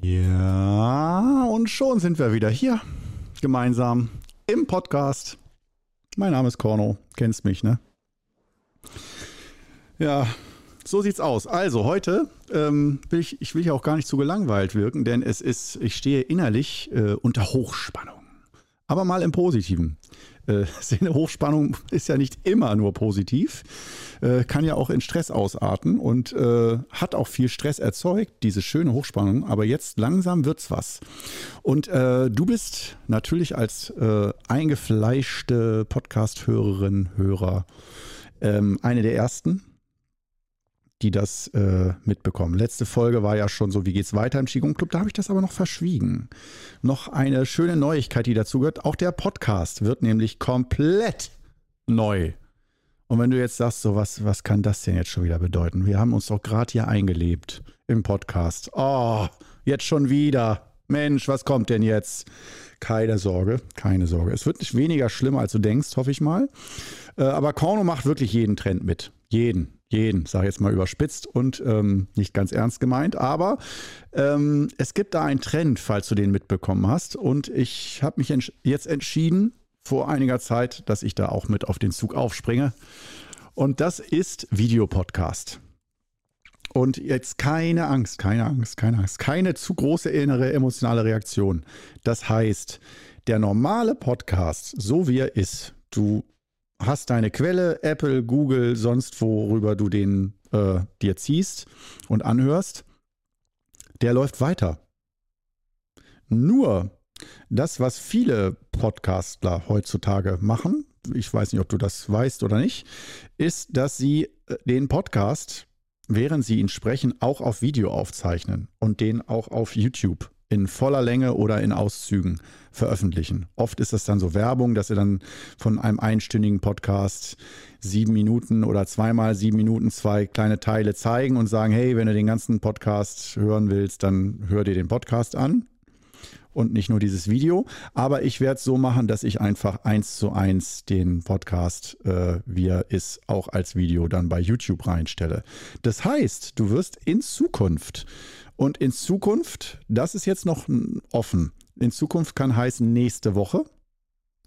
Ja, und schon sind wir wieder hier gemeinsam im Podcast. Mein Name ist Korno, kennst mich, ne? Ja, so sieht's aus. Also heute ähm, will ich, ich will ja auch gar nicht zu gelangweilt wirken, denn es ist, ich stehe innerlich äh, unter Hochspannung. Aber mal im Positiven. Äh, Hochspannung ist ja nicht immer nur positiv, äh, kann ja auch in Stress ausarten und äh, hat auch viel Stress erzeugt, diese schöne Hochspannung. Aber jetzt langsam wird's was. Und äh, du bist natürlich als äh, eingefleischte Podcast-Hörerin, Hörer ähm, eine der ersten, die das äh, mitbekommen. Letzte Folge war ja schon so, wie geht's weiter im Qigong Club? Da habe ich das aber noch verschwiegen. Noch eine schöne Neuigkeit, die dazu gehört. Auch der Podcast wird nämlich komplett neu. Und wenn du jetzt sagst, so was, was kann das denn jetzt schon wieder bedeuten? Wir haben uns doch gerade hier eingelebt im Podcast. Oh, jetzt schon wieder. Mensch, was kommt denn jetzt? Keine Sorge, keine Sorge. Es wird nicht weniger schlimm, als du denkst, hoffe ich mal. Äh, aber Korno macht wirklich jeden Trend mit. Jeden jeden, sage ich jetzt mal überspitzt und ähm, nicht ganz ernst gemeint, aber ähm, es gibt da einen Trend, falls du den mitbekommen hast. Und ich habe mich entsch jetzt entschieden, vor einiger Zeit, dass ich da auch mit auf den Zug aufspringe. Und das ist Videopodcast. Und jetzt keine Angst, keine Angst, keine Angst, keine zu große innere emotionale Reaktion. Das heißt, der normale Podcast, so wie er ist, du hast deine Quelle, Apple, Google, sonst worüber du den äh, dir ziehst und anhörst, der läuft weiter. Nur das, was viele Podcastler heutzutage machen, ich weiß nicht, ob du das weißt oder nicht, ist, dass sie äh, den Podcast, während sie ihn sprechen, auch auf Video aufzeichnen und den auch auf YouTube in voller Länge oder in Auszügen veröffentlichen. Oft ist das dann so Werbung, dass sie dann von einem einstündigen Podcast sieben Minuten oder zweimal sieben Minuten zwei kleine Teile zeigen und sagen, hey, wenn du den ganzen Podcast hören willst, dann hör dir den Podcast an und nicht nur dieses Video. Aber ich werde es so machen, dass ich einfach eins zu eins den Podcast, äh, wie er ist, auch als Video dann bei YouTube reinstelle. Das heißt, du wirst in Zukunft und in Zukunft, das ist jetzt noch offen. In Zukunft kann heißen nächste Woche.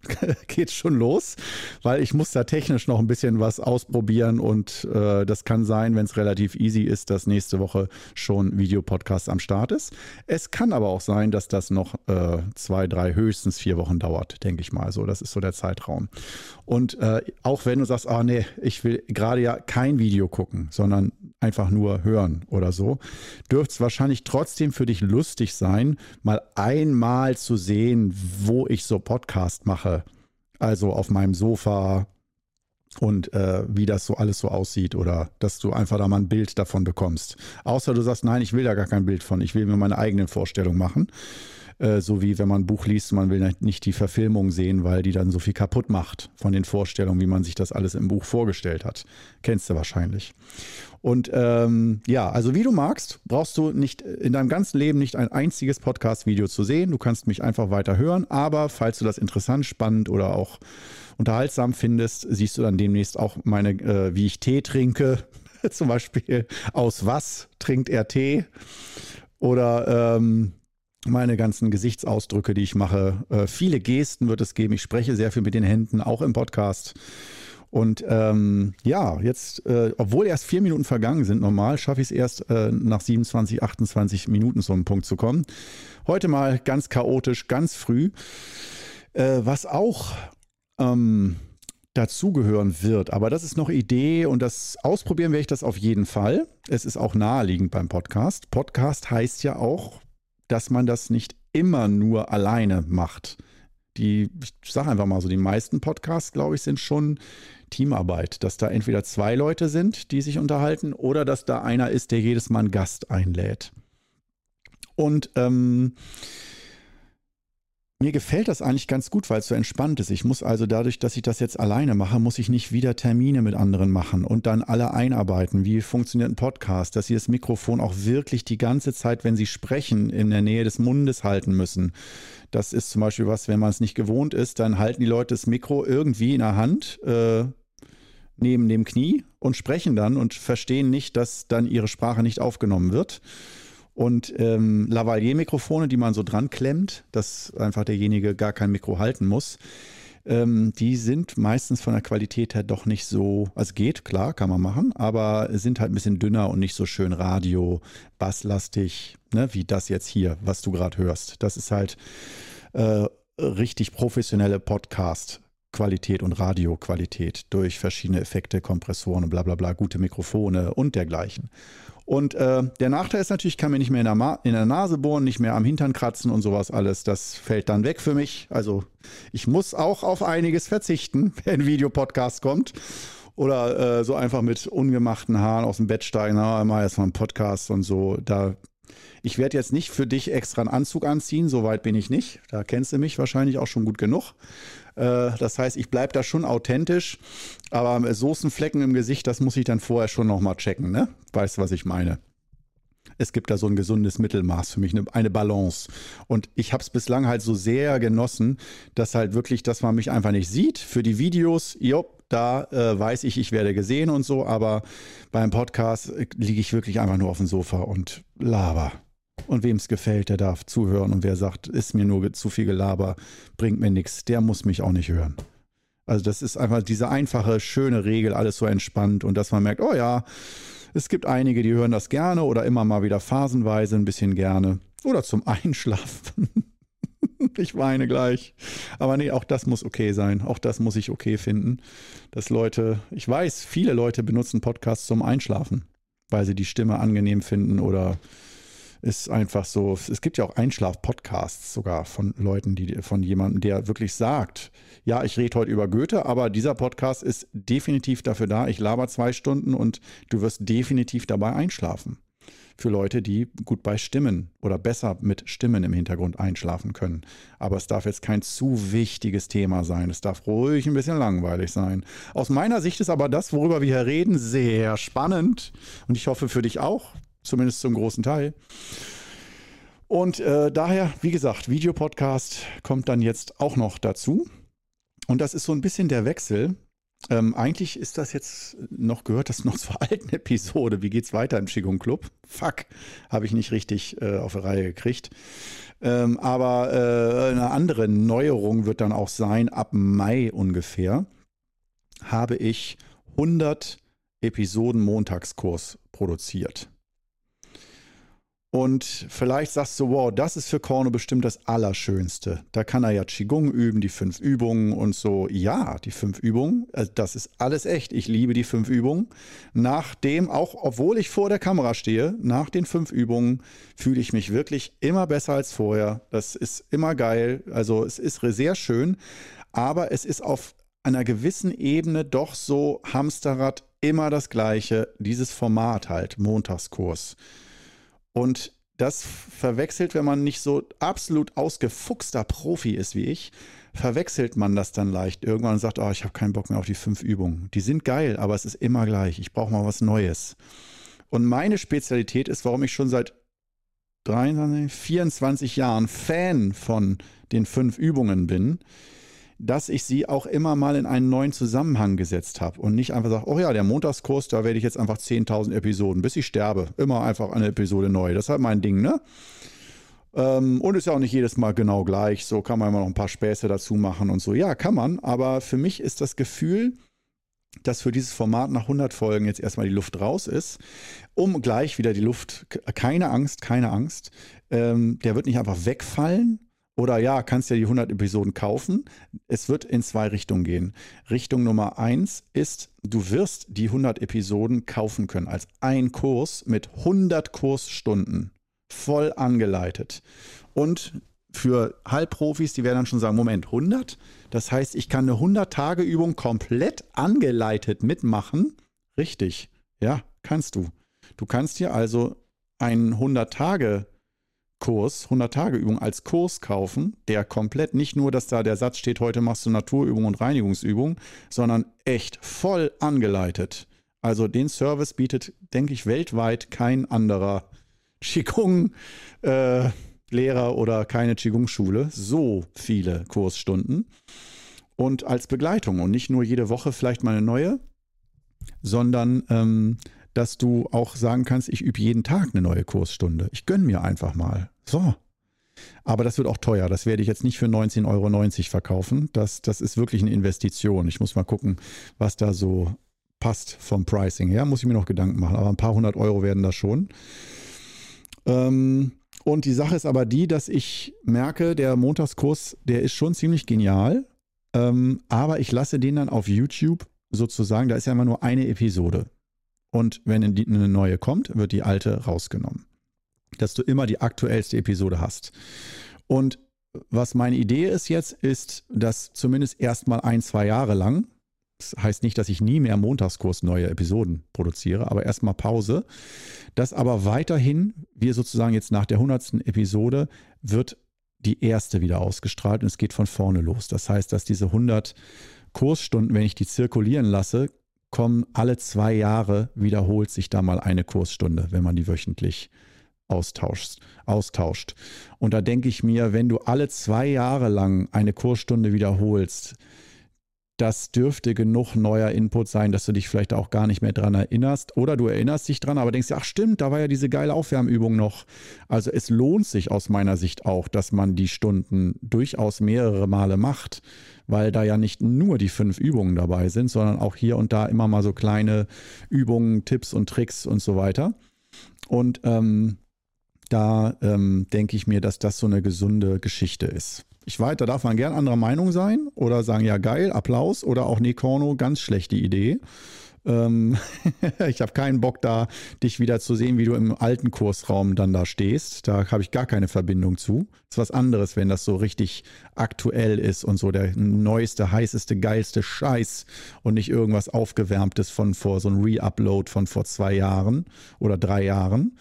geht schon los, weil ich muss da technisch noch ein bisschen was ausprobieren und äh, das kann sein, wenn es relativ easy ist, dass nächste Woche schon Videopodcast am Start ist. Es kann aber auch sein, dass das noch äh, zwei, drei, höchstens vier Wochen dauert, denke ich mal. So, das ist so der Zeitraum. Und äh, auch wenn du sagst, ah nee, ich will gerade ja kein Video gucken, sondern einfach nur hören oder so, dürfte es wahrscheinlich trotzdem für dich lustig sein, mal einmal zu sehen, wo ich so Podcast mache also auf meinem Sofa und äh, wie das so alles so aussieht oder dass du einfach da mal ein Bild davon bekommst. Außer du sagst, nein, ich will da gar kein Bild von, ich will mir meine eigenen Vorstellungen machen. Äh, so wie wenn man ein Buch liest, man will nicht die Verfilmung sehen, weil die dann so viel kaputt macht von den Vorstellungen, wie man sich das alles im Buch vorgestellt hat. Kennst du wahrscheinlich. Und ähm, ja, also wie du magst, brauchst du nicht in deinem ganzen Leben nicht ein einziges Podcast-Video zu sehen. Du kannst mich einfach weiter hören. Aber falls du das interessant, spannend oder auch unterhaltsam findest, siehst du dann demnächst auch meine, äh, wie ich Tee trinke. Zum Beispiel aus was trinkt er Tee? Oder ähm, meine ganzen Gesichtsausdrücke, die ich mache. Äh, viele Gesten wird es geben. Ich spreche sehr viel mit den Händen, auch im Podcast. Und ähm, ja, jetzt, äh, obwohl erst vier Minuten vergangen sind, normal schaffe ich es erst äh, nach 27, 28 Minuten zu einem Punkt zu kommen. Heute mal ganz chaotisch, ganz früh. Äh, was auch ähm, dazugehören wird, aber das ist noch Idee und das ausprobieren werde ich das auf jeden Fall. Es ist auch naheliegend beim Podcast. Podcast heißt ja auch, dass man das nicht immer nur alleine macht. Die, ich sage einfach mal so, die meisten Podcasts, glaube ich, sind schon Teamarbeit, dass da entweder zwei Leute sind, die sich unterhalten, oder dass da einer ist, der jedes Mal einen Gast einlädt. Und ähm, mir gefällt das eigentlich ganz gut, weil es so entspannt ist. Ich muss also dadurch, dass ich das jetzt alleine mache, muss ich nicht wieder Termine mit anderen machen und dann alle einarbeiten. Wie funktioniert ein Podcast? Dass sie das Mikrofon auch wirklich die ganze Zeit, wenn sie sprechen, in der Nähe des Mundes halten müssen. Das ist zum Beispiel was, wenn man es nicht gewohnt ist, dann halten die Leute das Mikro irgendwie in der Hand, äh, neben dem Knie und sprechen dann und verstehen nicht, dass dann ihre Sprache nicht aufgenommen wird. Und ähm, Lavalier-Mikrofone, die man so dran klemmt, dass einfach derjenige gar kein Mikro halten muss, ähm, die sind meistens von der Qualität her doch nicht so, also geht, klar, kann man machen, aber sind halt ein bisschen dünner und nicht so schön radio, basslastig, ne, wie das jetzt hier, was du gerade hörst. Das ist halt äh, richtig professionelle Podcast. Qualität und Radioqualität durch verschiedene Effekte, Kompressoren und bla bla bla, gute Mikrofone und dergleichen. Und äh, der Nachteil ist natürlich, ich kann mir nicht mehr in der, in der, Nase bohren, nicht mehr am Hintern kratzen und sowas alles. Das fällt dann weg für mich. Also ich muss auch auf einiges verzichten, wenn ein Videopodcast kommt. Oder äh, so einfach mit ungemachten Haaren aus dem Bett steigen, na, mal erstmal einen Podcast und so. Da ich werde jetzt nicht für dich extra einen Anzug anziehen, soweit bin ich nicht. Da kennst du mich wahrscheinlich auch schon gut genug. Äh, das heißt, ich bleibe da schon authentisch, aber Soßenflecken im Gesicht, das muss ich dann vorher schon nochmal checken, ne? Weißt du, was ich meine? Es gibt da so ein gesundes Mittelmaß für mich, eine Balance. Und ich habe es bislang halt so sehr genossen, dass halt wirklich, dass man mich einfach nicht sieht. Für die Videos, jo, da äh, weiß ich, ich werde gesehen und so, aber beim Podcast äh, liege ich wirklich einfach nur auf dem Sofa und laber. Und wem es gefällt, der darf zuhören. Und wer sagt, ist mir nur zu viel Gelaber, bringt mir nichts, der muss mich auch nicht hören. Also das ist einfach diese einfache, schöne Regel, alles so entspannt und dass man merkt, oh ja, es gibt einige, die hören das gerne oder immer mal wieder phasenweise ein bisschen gerne oder zum Einschlafen. ich weine gleich. Aber nee, auch das muss okay sein. Auch das muss ich okay finden. Dass Leute, ich weiß, viele Leute benutzen Podcasts zum Einschlafen, weil sie die Stimme angenehm finden oder ist einfach so. Es gibt ja auch Einschlaf-Podcasts sogar von Leuten, die von jemandem, der wirklich sagt, ja, ich rede heute über Goethe, aber dieser Podcast ist definitiv dafür da. Ich laber zwei Stunden und du wirst definitiv dabei einschlafen. Für Leute, die gut bei Stimmen oder besser mit Stimmen im Hintergrund einschlafen können. Aber es darf jetzt kein zu wichtiges Thema sein. Es darf ruhig ein bisschen langweilig sein. Aus meiner Sicht ist aber das, worüber wir hier reden, sehr spannend. Und ich hoffe für dich auch zumindest zum großen Teil. Und äh, daher, wie gesagt, Videopodcast kommt dann jetzt auch noch dazu. Und das ist so ein bisschen der Wechsel. Ähm, eigentlich ist das jetzt noch, gehört das noch zur alten Episode. Wie geht's weiter im Qigong Club? Fuck, habe ich nicht richtig äh, auf die Reihe gekriegt. Ähm, aber äh, eine andere Neuerung wird dann auch sein, ab Mai ungefähr habe ich 100 Episoden Montagskurs produziert. Und vielleicht sagst du, wow, das ist für Korno bestimmt das Allerschönste. Da kann er ja Qigong üben, die fünf Übungen und so. Ja, die fünf Übungen, also das ist alles echt. Ich liebe die fünf Übungen. Nachdem, auch obwohl ich vor der Kamera stehe, nach den fünf Übungen fühle ich mich wirklich immer besser als vorher. Das ist immer geil. Also es ist sehr schön, aber es ist auf einer gewissen Ebene doch so Hamsterrad immer das gleiche. Dieses Format halt, Montagskurs. Und das verwechselt, wenn man nicht so absolut ausgefuchster Profi ist wie ich, verwechselt man das dann leicht irgendwann und sagt, oh, ich habe keinen Bock mehr auf die fünf Übungen. Die sind geil, aber es ist immer gleich. Ich brauche mal was Neues. Und meine Spezialität ist, warum ich schon seit 23, 24 Jahren Fan von den fünf Übungen bin, dass ich sie auch immer mal in einen neuen Zusammenhang gesetzt habe und nicht einfach sage, oh ja, der Montagskurs, da werde ich jetzt einfach 10.000 Episoden, bis ich sterbe. Immer einfach eine Episode neu. Das ist halt mein Ding, ne? Ähm, und ist ja auch nicht jedes Mal genau gleich. So kann man immer noch ein paar Späße dazu machen und so. Ja, kann man. Aber für mich ist das Gefühl, dass für dieses Format nach 100 Folgen jetzt erstmal die Luft raus ist, um gleich wieder die Luft, keine Angst, keine Angst, ähm, der wird nicht einfach wegfallen, oder ja, kannst ja die 100 Episoden kaufen. Es wird in zwei Richtungen gehen. Richtung Nummer eins ist, du wirst die 100 Episoden kaufen können als ein Kurs mit 100 Kursstunden. Voll angeleitet. Und für Halbprofis, die werden dann schon sagen, Moment, 100? Das heißt, ich kann eine 100-Tage-Übung komplett angeleitet mitmachen. Richtig, ja, kannst du. Du kannst dir also einen 100-Tage Kurs, 100-Tage-Übung als Kurs kaufen, der komplett nicht nur, dass da der Satz steht, heute machst du Naturübung und Reinigungsübung, sondern echt voll angeleitet. Also den Service bietet, denke ich, weltweit kein anderer Qigong-Lehrer äh, oder keine Qigong-Schule. So viele Kursstunden. Und als Begleitung und nicht nur jede Woche vielleicht mal eine neue, sondern ähm, dass du auch sagen kannst, ich übe jeden Tag eine neue Kursstunde. Ich gönne mir einfach mal. So. Aber das wird auch teuer. Das werde ich jetzt nicht für 19,90 Euro verkaufen. Das, das ist wirklich eine Investition. Ich muss mal gucken, was da so passt vom Pricing her. Muss ich mir noch Gedanken machen. Aber ein paar hundert Euro werden das schon. Ähm, und die Sache ist aber die, dass ich merke, der Montagskurs, der ist schon ziemlich genial. Ähm, aber ich lasse den dann auf YouTube sozusagen, da ist ja immer nur eine Episode. Und wenn eine neue kommt, wird die alte rausgenommen. Dass du immer die aktuellste Episode hast. Und was meine Idee ist jetzt, ist, dass zumindest erstmal ein, zwei Jahre lang, das heißt nicht, dass ich nie mehr Montagskurs neue Episoden produziere, aber erstmal Pause, dass aber weiterhin wir sozusagen jetzt nach der 100. Episode wird die erste wieder ausgestrahlt und es geht von vorne los. Das heißt, dass diese 100 Kursstunden, wenn ich die zirkulieren lasse, kommen alle zwei Jahre, wiederholt sich da mal eine Kursstunde, wenn man die wöchentlich austauscht. austauscht. Und da denke ich mir, wenn du alle zwei Jahre lang eine Kursstunde wiederholst, das dürfte genug neuer Input sein, dass du dich vielleicht auch gar nicht mehr dran erinnerst. Oder du erinnerst dich dran, aber denkst, ach stimmt, da war ja diese geile Aufwärmübung noch. Also es lohnt sich aus meiner Sicht auch, dass man die Stunden durchaus mehrere Male macht, weil da ja nicht nur die fünf Übungen dabei sind, sondern auch hier und da immer mal so kleine Übungen, Tipps und Tricks und so weiter. Und ähm, da ähm, denke ich mir, dass das so eine gesunde Geschichte ist. Ich weiß, da darf man gern anderer Meinung sein oder sagen, ja geil, Applaus oder auch nee, Korno, ganz schlechte Idee. Ähm ich habe keinen Bock da, dich wieder zu sehen, wie du im alten Kursraum dann da stehst. Da habe ich gar keine Verbindung zu. Ist was anderes, wenn das so richtig aktuell ist und so der neueste, heißeste, geilste Scheiß und nicht irgendwas aufgewärmtes von vor so ein Re-Upload von vor zwei Jahren oder drei Jahren.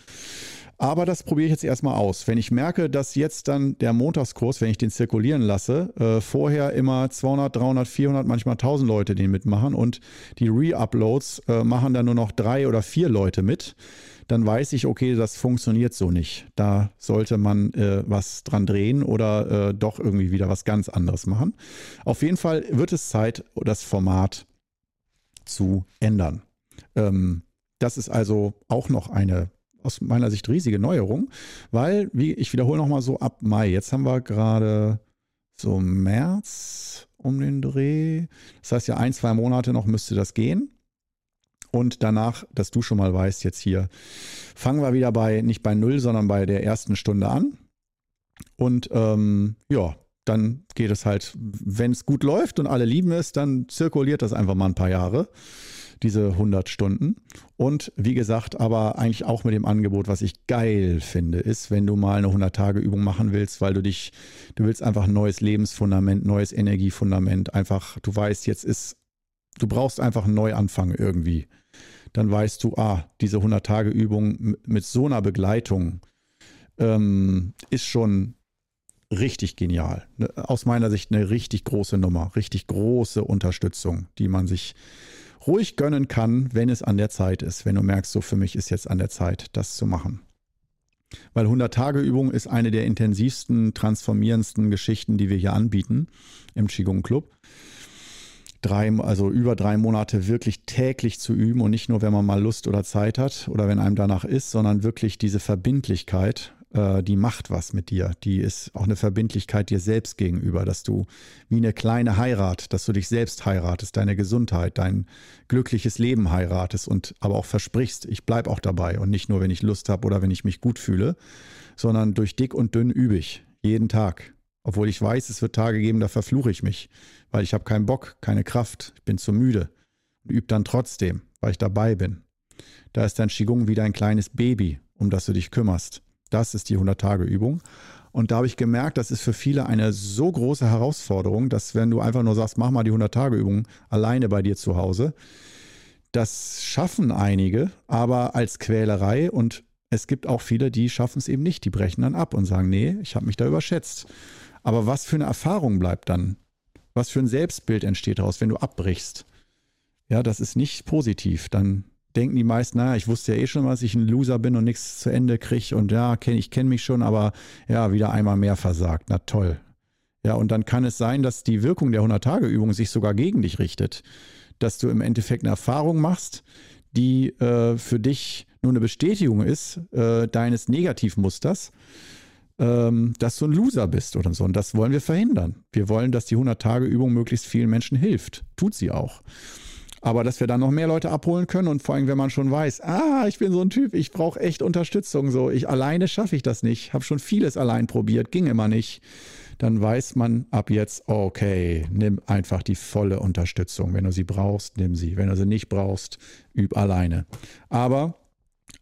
Aber das probiere ich jetzt erstmal aus. Wenn ich merke, dass jetzt dann der Montagskurs, wenn ich den zirkulieren lasse, äh, vorher immer 200, 300, 400, manchmal 1000 Leute den mitmachen und die Re-Uploads äh, machen dann nur noch drei oder vier Leute mit, dann weiß ich, okay, das funktioniert so nicht. Da sollte man äh, was dran drehen oder äh, doch irgendwie wieder was ganz anderes machen. Auf jeden Fall wird es Zeit, das Format zu ändern. Ähm, das ist also auch noch eine aus meiner Sicht riesige Neuerung, weil, wie ich wiederhole nochmal so ab Mai, jetzt haben wir gerade so März um den Dreh. Das heißt ja, ein, zwei Monate noch müsste das gehen. Und danach, dass du schon mal weißt, jetzt hier fangen wir wieder bei, nicht bei Null, sondern bei der ersten Stunde an. Und ähm, ja, dann geht es halt, wenn es gut läuft und alle lieben es, dann zirkuliert das einfach mal ein paar Jahre diese 100 Stunden. Und wie gesagt, aber eigentlich auch mit dem Angebot, was ich geil finde, ist, wenn du mal eine 100-Tage-Übung machen willst, weil du dich, du willst einfach ein neues Lebensfundament, neues Energiefundament, einfach, du weißt, jetzt ist, du brauchst einfach einen Neuanfang irgendwie. Dann weißt du, ah, diese 100-Tage-Übung mit so einer Begleitung ähm, ist schon richtig genial. Ne, aus meiner Sicht eine richtig große Nummer, richtig große Unterstützung, die man sich ruhig gönnen kann, wenn es an der Zeit ist, wenn du merkst, so für mich ist jetzt an der Zeit, das zu machen. Weil 100-Tage-Übung ist eine der intensivsten, transformierendsten Geschichten, die wir hier anbieten im Qigong Club. Drei, also über drei Monate wirklich täglich zu üben und nicht nur, wenn man mal Lust oder Zeit hat oder wenn einem danach ist, sondern wirklich diese Verbindlichkeit äh, die macht was mit dir. Die ist auch eine Verbindlichkeit dir selbst gegenüber, dass du wie eine kleine Heirat, dass du dich selbst heiratest, deine Gesundheit, dein glückliches Leben heiratest und aber auch versprichst, ich bleibe auch dabei und nicht nur, wenn ich Lust habe oder wenn ich mich gut fühle, sondern durch dick und dünn übe ich, jeden Tag. Obwohl ich weiß, es wird Tage geben, da verfluche ich mich, weil ich habe keinen Bock, keine Kraft, ich bin zu müde und übe dann trotzdem, weil ich dabei bin. Da ist dein Qigong wie dein kleines Baby, um das du dich kümmerst. Das ist die 100-Tage-Übung. Und da habe ich gemerkt, das ist für viele eine so große Herausforderung, dass wenn du einfach nur sagst, mach mal die 100-Tage-Übung alleine bei dir zu Hause, das schaffen einige, aber als Quälerei und es gibt auch viele, die schaffen es eben nicht. Die brechen dann ab und sagen, nee, ich habe mich da überschätzt. Aber was für eine Erfahrung bleibt dann? Was für ein Selbstbild entsteht daraus, wenn du abbrichst? Ja, das ist nicht positiv. Dann denken die meisten, naja, ich wusste ja eh schon, dass ich ein Loser bin und nichts zu Ende kriege und ja, kenn, ich kenne mich schon, aber ja, wieder einmal mehr versagt. Na toll. Ja, und dann kann es sein, dass die Wirkung der 100-Tage-Übung sich sogar gegen dich richtet. Dass du im Endeffekt eine Erfahrung machst, die äh, für dich nur eine Bestätigung ist äh, deines Negativmusters, ähm, dass du ein Loser bist oder so. Und das wollen wir verhindern. Wir wollen, dass die 100-Tage-Übung möglichst vielen Menschen hilft. Tut sie auch. Aber dass wir dann noch mehr Leute abholen können und vor allem, wenn man schon weiß, ah, ich bin so ein Typ, ich brauche echt Unterstützung. So, ich alleine schaffe ich das nicht. Habe schon vieles allein probiert, ging immer nicht. Dann weiß man ab jetzt, okay, nimm einfach die volle Unterstützung. Wenn du sie brauchst, nimm sie. Wenn du sie nicht brauchst, üb alleine. Aber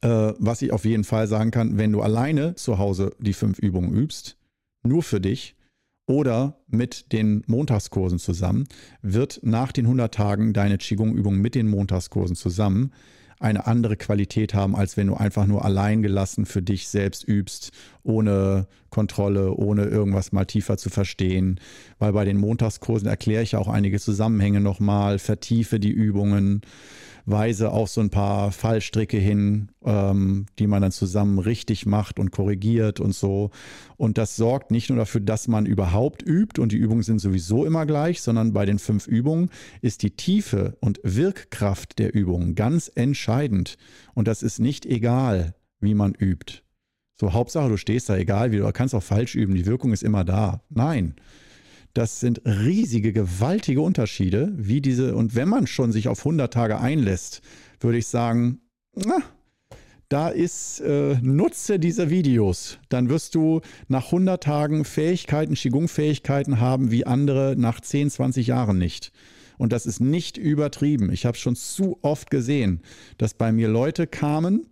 äh, was ich auf jeden Fall sagen kann, wenn du alleine zu Hause die fünf Übungen übst, nur für dich, oder mit den Montagskursen zusammen, wird nach den 100 Tagen deine Qigong-Übung mit den Montagskursen zusammen eine andere Qualität haben, als wenn du einfach nur allein gelassen für dich selbst übst, ohne Kontrolle, ohne irgendwas mal tiefer zu verstehen. Weil bei den Montagskursen erkläre ich auch einige Zusammenhänge nochmal, vertiefe die Übungen weise auf so ein paar Fallstricke hin, ähm, die man dann zusammen richtig macht und korrigiert und so. Und das sorgt nicht nur dafür, dass man überhaupt übt und die Übungen sind sowieso immer gleich, sondern bei den fünf Übungen ist die Tiefe und Wirkkraft der Übungen ganz entscheidend. Und das ist nicht egal, wie man übt. So, Hauptsache, du stehst da, egal wie, du kannst auch falsch üben, die Wirkung ist immer da. Nein, das sind riesige, gewaltige Unterschiede, wie diese, und wenn man schon sich auf 100 Tage einlässt, würde ich sagen, na, da ist, äh, nutze diese Videos. Dann wirst du nach 100 Tagen Fähigkeiten, Qigong-Fähigkeiten haben, wie andere nach 10, 20 Jahren nicht. Und das ist nicht übertrieben. Ich habe schon zu oft gesehen, dass bei mir Leute kamen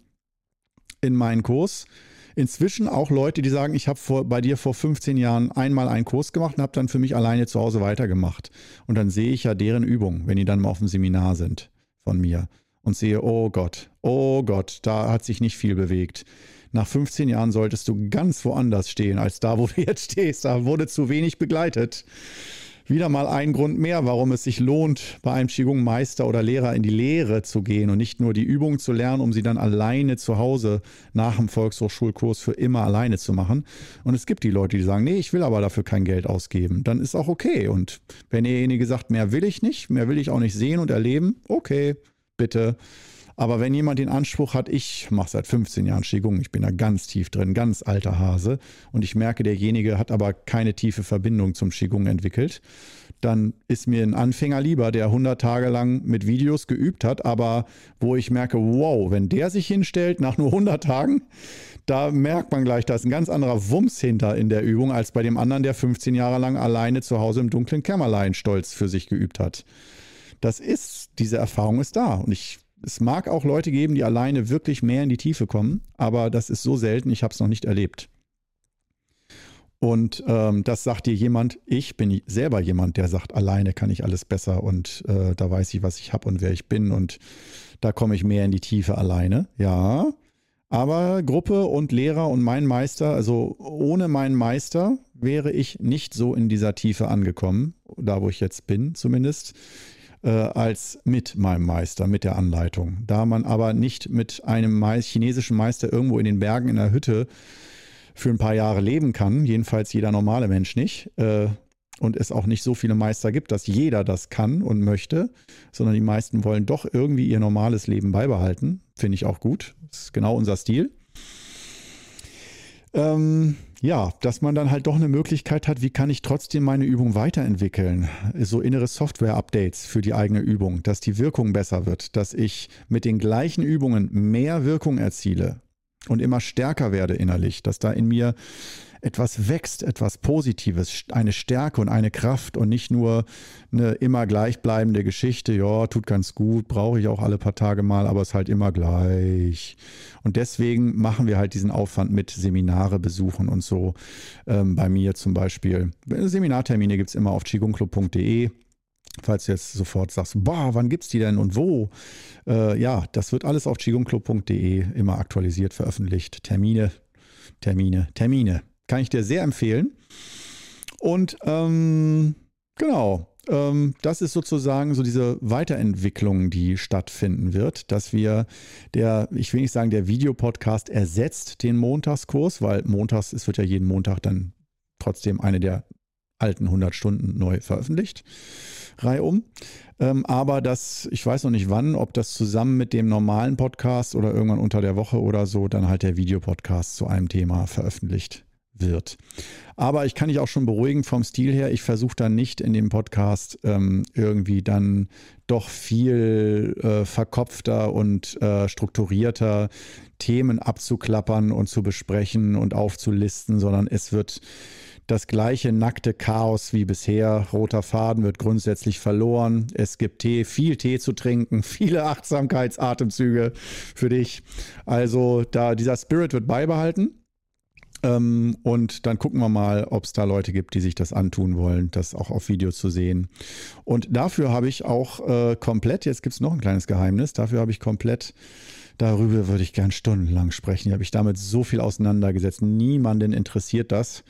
in meinen Kurs, inzwischen auch Leute, die sagen, ich habe bei dir vor 15 Jahren einmal einen Kurs gemacht und habe dann für mich alleine zu Hause weitergemacht. Und dann sehe ich ja deren Übungen, wenn die dann mal auf dem Seminar sind von mir und sehe, oh Gott, oh Gott, da hat sich nicht viel bewegt. Nach 15 Jahren solltest du ganz woanders stehen als da, wo du jetzt stehst. Da wurde zu wenig begleitet wieder mal ein Grund mehr, warum es sich lohnt, bei einem Qigong-Meister oder Lehrer in die Lehre zu gehen und nicht nur die Übungen zu lernen, um sie dann alleine zu Hause nach dem Volkshochschulkurs für immer alleine zu machen. Und es gibt die Leute, die sagen, nee, ich will aber dafür kein Geld ausgeben. Dann ist auch okay. Und wenn derjenige sagt, mehr will ich nicht, mehr will ich auch nicht sehen und erleben, okay, bitte aber wenn jemand den Anspruch hat, ich mache seit 15 Jahren Qigong, ich bin da ganz tief drin, ganz alter Hase und ich merke, derjenige hat aber keine tiefe Verbindung zum Qigong entwickelt, dann ist mir ein Anfänger lieber, der 100 Tage lang mit Videos geübt hat, aber wo ich merke, wow, wenn der sich hinstellt nach nur 100 Tagen, da merkt man gleich, da ist ein ganz anderer Wumms hinter in der Übung als bei dem anderen, der 15 Jahre lang alleine zu Hause im dunklen Kämmerlein stolz für sich geübt hat. Das ist, diese Erfahrung ist da und ich es mag auch Leute geben, die alleine wirklich mehr in die Tiefe kommen, aber das ist so selten, ich habe es noch nicht erlebt. Und ähm, das sagt dir jemand, ich bin selber jemand, der sagt, alleine kann ich alles besser und äh, da weiß ich, was ich habe und wer ich bin und da komme ich mehr in die Tiefe alleine. Ja, aber Gruppe und Lehrer und mein Meister, also ohne meinen Meister wäre ich nicht so in dieser Tiefe angekommen, da wo ich jetzt bin zumindest äh, als mit meinem Meister, mit der Anleitung. Da man aber nicht mit einem chinesischen Meister irgendwo in den Bergen in der Hütte für ein paar Jahre leben kann, jedenfalls jeder normale Mensch nicht, äh, und es auch nicht so viele Meister gibt, dass jeder das kann und möchte, sondern die meisten wollen doch irgendwie ihr normales Leben beibehalten. Finde ich auch gut. Das ist genau unser Stil. Ähm, ja, dass man dann halt doch eine Möglichkeit hat, wie kann ich trotzdem meine Übung weiterentwickeln? So innere Software-Updates für die eigene Übung, dass die Wirkung besser wird, dass ich mit den gleichen Übungen mehr Wirkung erziele und immer stärker werde innerlich, dass da in mir etwas wächst, etwas Positives, eine Stärke und eine Kraft und nicht nur eine immer gleichbleibende Geschichte, ja, tut ganz gut, brauche ich auch alle paar Tage mal, aber es ist halt immer gleich. Und deswegen machen wir halt diesen Aufwand mit Seminare besuchen und so. Ähm, bei mir zum Beispiel. Seminartermine gibt es immer auf qigongclub.de. Falls du jetzt sofort sagst, boah, wann gibt es die denn und wo? Äh, ja, das wird alles auf qigongclub.de immer aktualisiert, veröffentlicht. Termine, Termine, Termine. Kann ich dir sehr empfehlen. Und ähm, genau, ähm, das ist sozusagen so diese Weiterentwicklung, die stattfinden wird, dass wir der, ich will nicht sagen, der Videopodcast ersetzt den Montagskurs, weil montags, es wird ja jeden Montag dann trotzdem eine der alten 100 Stunden neu veröffentlicht, reihum. Ähm, aber das, ich weiß noch nicht wann, ob das zusammen mit dem normalen Podcast oder irgendwann unter der Woche oder so dann halt der Videopodcast zu einem Thema veröffentlicht wird. Aber ich kann dich auch schon beruhigen vom Stil her. Ich versuche dann nicht in dem Podcast ähm, irgendwie dann doch viel äh, verkopfter und äh, strukturierter Themen abzuklappern und zu besprechen und aufzulisten, sondern es wird das gleiche nackte Chaos wie bisher. Roter Faden wird grundsätzlich verloren. Es gibt Tee, viel Tee zu trinken, viele Achtsamkeitsatemzüge für dich. Also da dieser Spirit wird beibehalten. Ähm, und dann gucken wir mal, ob es da Leute gibt, die sich das antun wollen, das auch auf Video zu sehen. Und dafür habe ich auch äh, komplett, jetzt gibt es noch ein kleines Geheimnis, dafür habe ich komplett darüber würde ich gern stundenlang sprechen. Ich habe mich damit so viel auseinandergesetzt. Niemanden interessiert das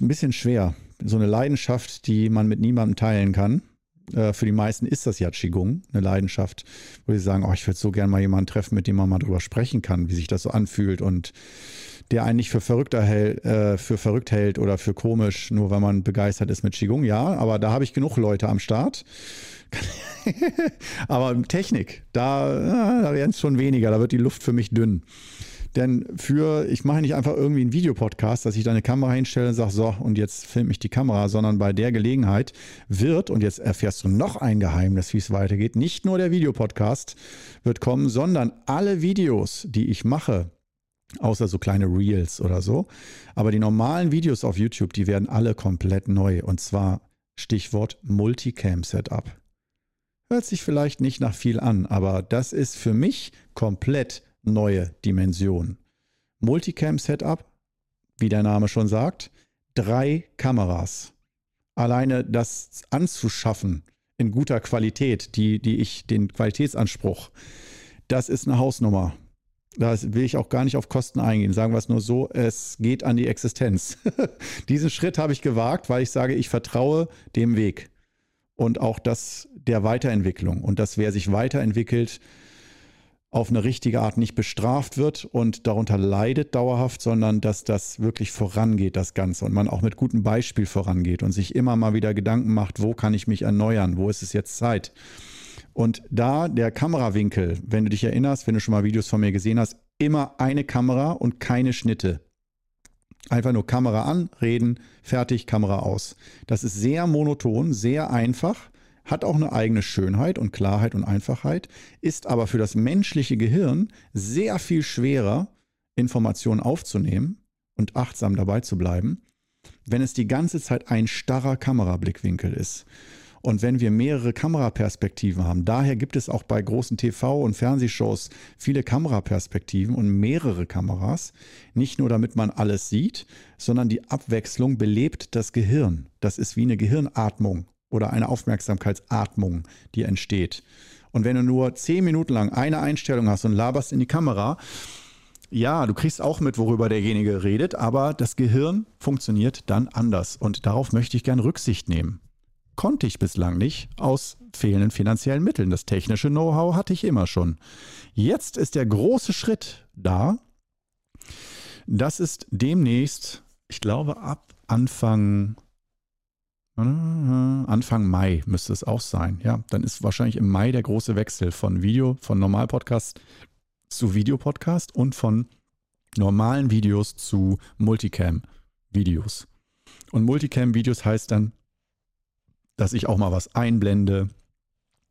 ein bisschen schwer. So eine Leidenschaft, die man mit niemandem teilen kann. Äh, für die meisten ist das ja Qigong, eine Leidenschaft, wo sie sagen, oh, ich würde so gerne mal jemanden treffen, mit dem man mal drüber sprechen kann, wie sich das so anfühlt und der einen nicht für verrückt, erhält, äh, für verrückt hält oder für komisch, nur weil man begeistert ist mit Qigong. Ja, aber da habe ich genug Leute am Start. aber Technik, da, da werden es schon weniger, da wird die Luft für mich dünn. Denn für, ich mache nicht einfach irgendwie einen Videopodcast, dass ich da eine Kamera hinstelle und sage, so, und jetzt filme ich die Kamera, sondern bei der Gelegenheit wird, und jetzt erfährst du noch ein Geheimnis, wie es weitergeht, nicht nur der Videopodcast wird kommen, sondern alle Videos, die ich mache, außer so kleine Reels oder so, aber die normalen Videos auf YouTube, die werden alle komplett neu. Und zwar Stichwort Multicam-Setup. Hört sich vielleicht nicht nach viel an, aber das ist für mich komplett neue Dimension. Multicam-Setup, wie der Name schon sagt, drei Kameras. Alleine das anzuschaffen in guter Qualität, die, die ich, den Qualitätsanspruch, das ist eine Hausnummer. Da will ich auch gar nicht auf Kosten eingehen. Sagen wir es nur so, es geht an die Existenz. Diesen Schritt habe ich gewagt, weil ich sage, ich vertraue dem Weg und auch das der Weiterentwicklung. Und dass wer sich weiterentwickelt, auf eine richtige Art nicht bestraft wird und darunter leidet dauerhaft, sondern dass das wirklich vorangeht, das Ganze, und man auch mit gutem Beispiel vorangeht und sich immer mal wieder Gedanken macht, wo kann ich mich erneuern, wo ist es jetzt Zeit. Und da der Kamerawinkel, wenn du dich erinnerst, wenn du schon mal Videos von mir gesehen hast, immer eine Kamera und keine Schnitte. Einfach nur Kamera an, reden, fertig, Kamera aus. Das ist sehr monoton, sehr einfach hat auch eine eigene Schönheit und Klarheit und Einfachheit, ist aber für das menschliche Gehirn sehr viel schwerer, Informationen aufzunehmen und achtsam dabei zu bleiben, wenn es die ganze Zeit ein starrer Kamerablickwinkel ist. Und wenn wir mehrere Kameraperspektiven haben, daher gibt es auch bei großen TV- und Fernsehshows viele Kameraperspektiven und mehrere Kameras, nicht nur damit man alles sieht, sondern die Abwechslung belebt das Gehirn. Das ist wie eine Gehirnatmung oder eine Aufmerksamkeitsatmung, die entsteht. Und wenn du nur zehn Minuten lang eine Einstellung hast und laberst in die Kamera, ja, du kriegst auch mit, worüber derjenige redet, aber das Gehirn funktioniert dann anders. Und darauf möchte ich gern Rücksicht nehmen. Konnte ich bislang nicht aus fehlenden finanziellen Mitteln. Das technische Know-how hatte ich immer schon. Jetzt ist der große Schritt da. Das ist demnächst, ich glaube, ab Anfang Anfang Mai müsste es auch sein. Ja, dann ist wahrscheinlich im Mai der große Wechsel von Video, von Normalpodcast zu Videopodcast und von normalen Videos zu Multicam-Videos. Und Multicam-Videos heißt dann, dass ich auch mal was einblende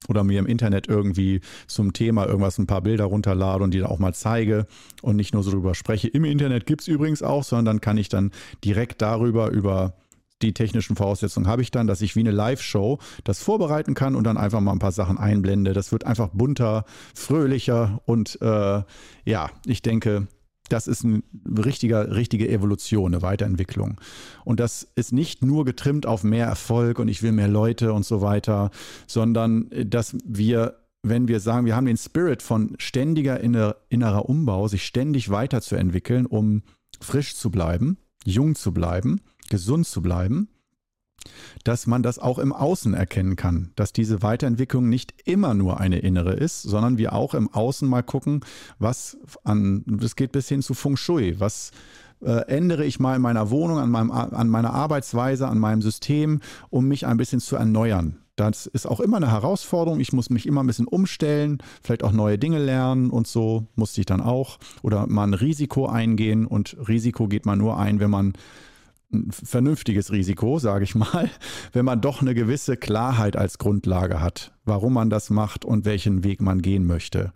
oder mir im Internet irgendwie zum Thema irgendwas ein paar Bilder runterlade und die dann auch mal zeige und nicht nur so drüber spreche. Im Internet gibt es übrigens auch, sondern dann kann ich dann direkt darüber über die technischen Voraussetzungen habe ich dann, dass ich wie eine Live-Show das vorbereiten kann und dann einfach mal ein paar Sachen einblende. Das wird einfach bunter, fröhlicher und äh, ja, ich denke, das ist eine richtige, richtige Evolution, eine Weiterentwicklung. Und das ist nicht nur getrimmt auf mehr Erfolg und ich will mehr Leute und so weiter, sondern äh, dass wir wenn wir sagen, wir haben den Spirit von ständiger innerer Umbau, sich ständig weiterzuentwickeln, um frisch zu bleiben, jung zu bleiben, gesund zu bleiben, dass man das auch im Außen erkennen kann, dass diese Weiterentwicklung nicht immer nur eine innere ist, sondern wir auch im Außen mal gucken, was an, das geht bis hin zu Feng Shui, was Äh, ändere ich mal in meiner Wohnung, an, meinem, an meiner Arbeitsweise, an meinem System, um mich ein bisschen zu erneuern. Das ist auch immer eine Herausforderung. Ich muss mich immer ein bisschen umstellen, vielleicht auch neue Dinge lernen und so musste ich dann auch. Oder mal ein Risiko eingehen und Risiko geht man nur ein, wenn man ein vernünftiges Risiko, sage ich mal, wenn man doch eine gewisse Klarheit als Grundlage hat, warum man das macht und welchen Weg man gehen möchte.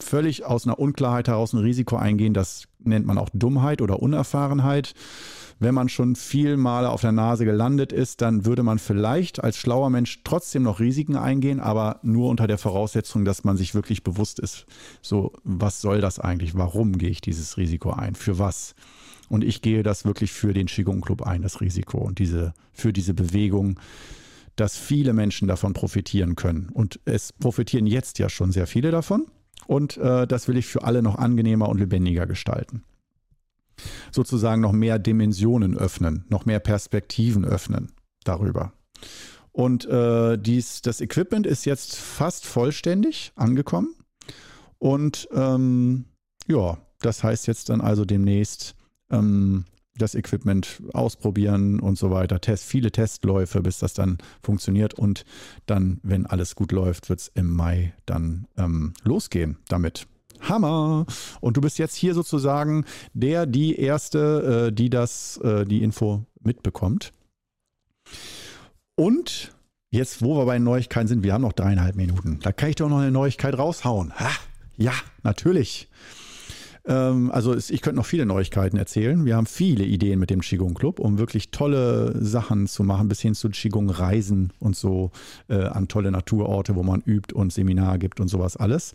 Völlig aus einer Unklarheit heraus ein Risiko eingehen, das nennt man auch Dummheit oder Unerfahrenheit wenn man schon viel Male auf der Nase gelandet ist, dann würde man vielleicht als schlauer Mensch trotzdem noch Risiken eingehen, aber nur unter der Voraussetzung, dass man sich wirklich bewusst ist, so, was soll das eigentlich? Warum gehe ich dieses Risiko ein? Für was? Und ich gehe das wirklich für den Qigong Club ein, das Risiko und diese, für diese Bewegung, dass viele Menschen davon profitieren können. Und es profitieren jetzt ja schon sehr viele davon. Und äh, das will ich für alle noch angenehmer und lebendiger gestalten sozusagen noch mehr Dimensionen öffnen, noch mehr Perspektiven öffnen darüber. Und äh, dies, das Equipment ist jetzt fast vollständig angekommen. Und ähm, ja, das heißt jetzt dann also demnächst ähm, das Equipment ausprobieren und so weiter. Test, viele Testläufe, bis das dann funktioniert. Und dann, wenn alles gut läuft, wird es im Mai dann ähm, losgehen damit. Hammer. Und du bist jetzt hier sozusagen der, die Erste, äh, die das, äh, die Info mitbekommt. Und jetzt, wo wir bei Neuigkeiten sind, wir haben noch dreieinhalb Minuten. Da kann ich doch noch eine Neuigkeit raushauen. Ha, ja, natürlich. Ähm, also ich könnte noch viele Neuigkeiten erzählen. Wir haben viele Ideen mit dem Qigong Club, um wirklich tolle Sachen zu machen, bis hin zu Qigong Reisen und so äh, an tolle Naturorte, wo man übt und Seminar gibt und sowas alles.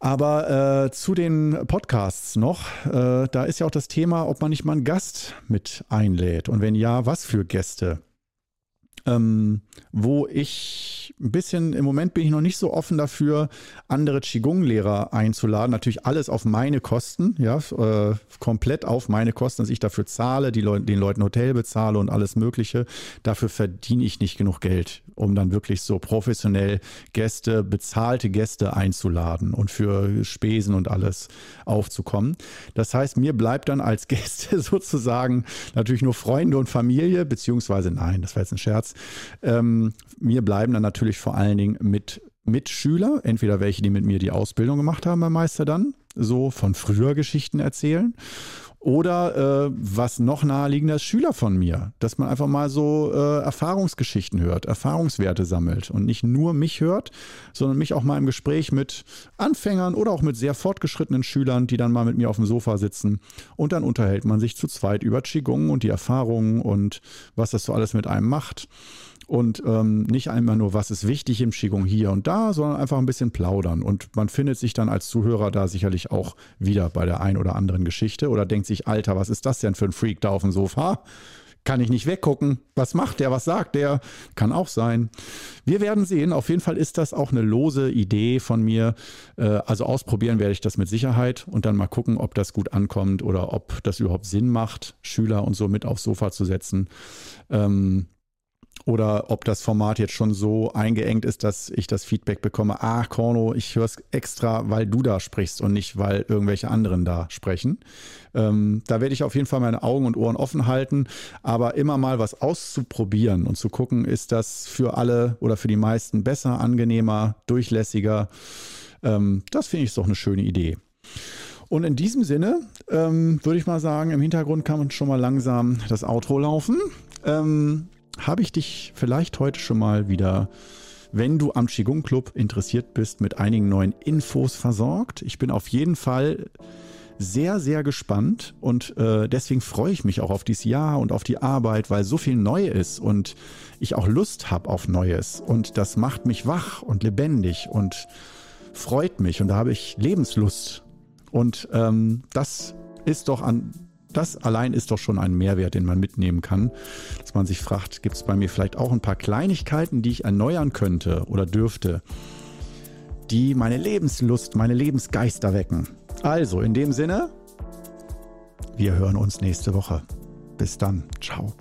Aber äh, zu den Podcasts noch, äh, da ist ja auch das Thema, ob man nicht mal einen Gast mit einlädt. Und wenn ja, was für Gäste? ähm, wo ich ein bisschen, im Moment bin ich noch nicht so offen dafür, andere Qigong-Lehrer einzuladen. Natürlich alles auf meine Kosten, ja, äh, komplett auf meine Kosten, dass ich dafür zahle, die Leu den Leuten Hotel bezahle und alles Mögliche. Dafür verdiene ich nicht genug Geld, um dann wirklich so professionell Gäste, bezahlte Gäste einzuladen und für Spesen und alles aufzukommen. Das heißt, mir bleibt dann als Gäste sozusagen natürlich nur Freunde und Familie, beziehungsweise nein, das war jetzt ein Scherz, ähm, mir bleiben dann natürlich vor allen Dingen mit Mitschüler, entweder welche, die mit mir die Ausbildung gemacht haben beim Meister dann, so von früher Geschichten erzählen oder äh, was noch naheliegender ist, Schüler von mir, dass man einfach mal so äh, Erfahrungsgeschichten hört, Erfahrungswerte sammelt und nicht nur mich hört, sondern mich auch mal im Gespräch mit Anfängern oder auch mit sehr fortgeschrittenen Schülern, die dann mal mit mir auf dem Sofa sitzen. Und dann unterhält man sich zu zweit über Qigong und die Erfahrungen und was das so alles mit einem macht und ähm, nicht einmal nur, was ist wichtig im Qigong hier und da, sondern einfach ein bisschen plaudern. Und man findet sich dann als Zuhörer da sicherlich auch wieder bei der ein oder anderen Geschichte oder denkt sich, Alter, was ist das denn für ein Freak da auf dem Sofa? Kann ich nicht weggucken. Was macht der? Was sagt der? Kann auch sein. Wir werden sehen. Auf jeden Fall ist das auch eine lose Idee von mir. Äh, also ausprobieren werde ich das mit Sicherheit und dann mal gucken, ob das gut ankommt oder ob das überhaupt Sinn macht, Schüler und so mit aufs Sofa zu setzen. Ähm, oder ob das Format jetzt schon so eingeengt ist, dass ich das Feedback bekomme, ah, Korno, ich höre es extra, weil du da sprichst und nicht, weil irgendwelche anderen da sprechen. Ähm, da werde ich auf jeden Fall meine Augen und Ohren offen halten, aber immer mal was auszuprobieren und zu gucken, ist das für alle oder für die meisten besser, angenehmer, durchlässiger. Ähm, das finde ich doch eine schöne Idee. Und in diesem Sinne ähm, würde ich mal sagen, im Hintergrund kann man schon mal langsam das Outro laufen. Ähm, habe ich dich vielleicht heute schon mal wieder, wenn du am Qigong Club interessiert bist, mit einigen neuen Infos versorgt. Ich bin auf jeden Fall sehr, sehr gespannt und äh, deswegen freue ich mich auch auf dieses Jahr und auf die Arbeit, weil so viel neu ist und ich auch Lust habe auf Neues. Und das macht mich wach und lebendig und freut mich. Und da habe ich Lebenslust. Und ähm, das ist doch an das allein ist doch schon ein Mehrwert, den man mitnehmen kann, dass man sich fragt, gibt es bei mir vielleicht auch ein paar Kleinigkeiten, die ich erneuern könnte oder dürfte, die meine Lebenslust, meine Lebensgeister wecken. Also in dem Sinne, wir hören uns nächste Woche. Bis dann. Ciao.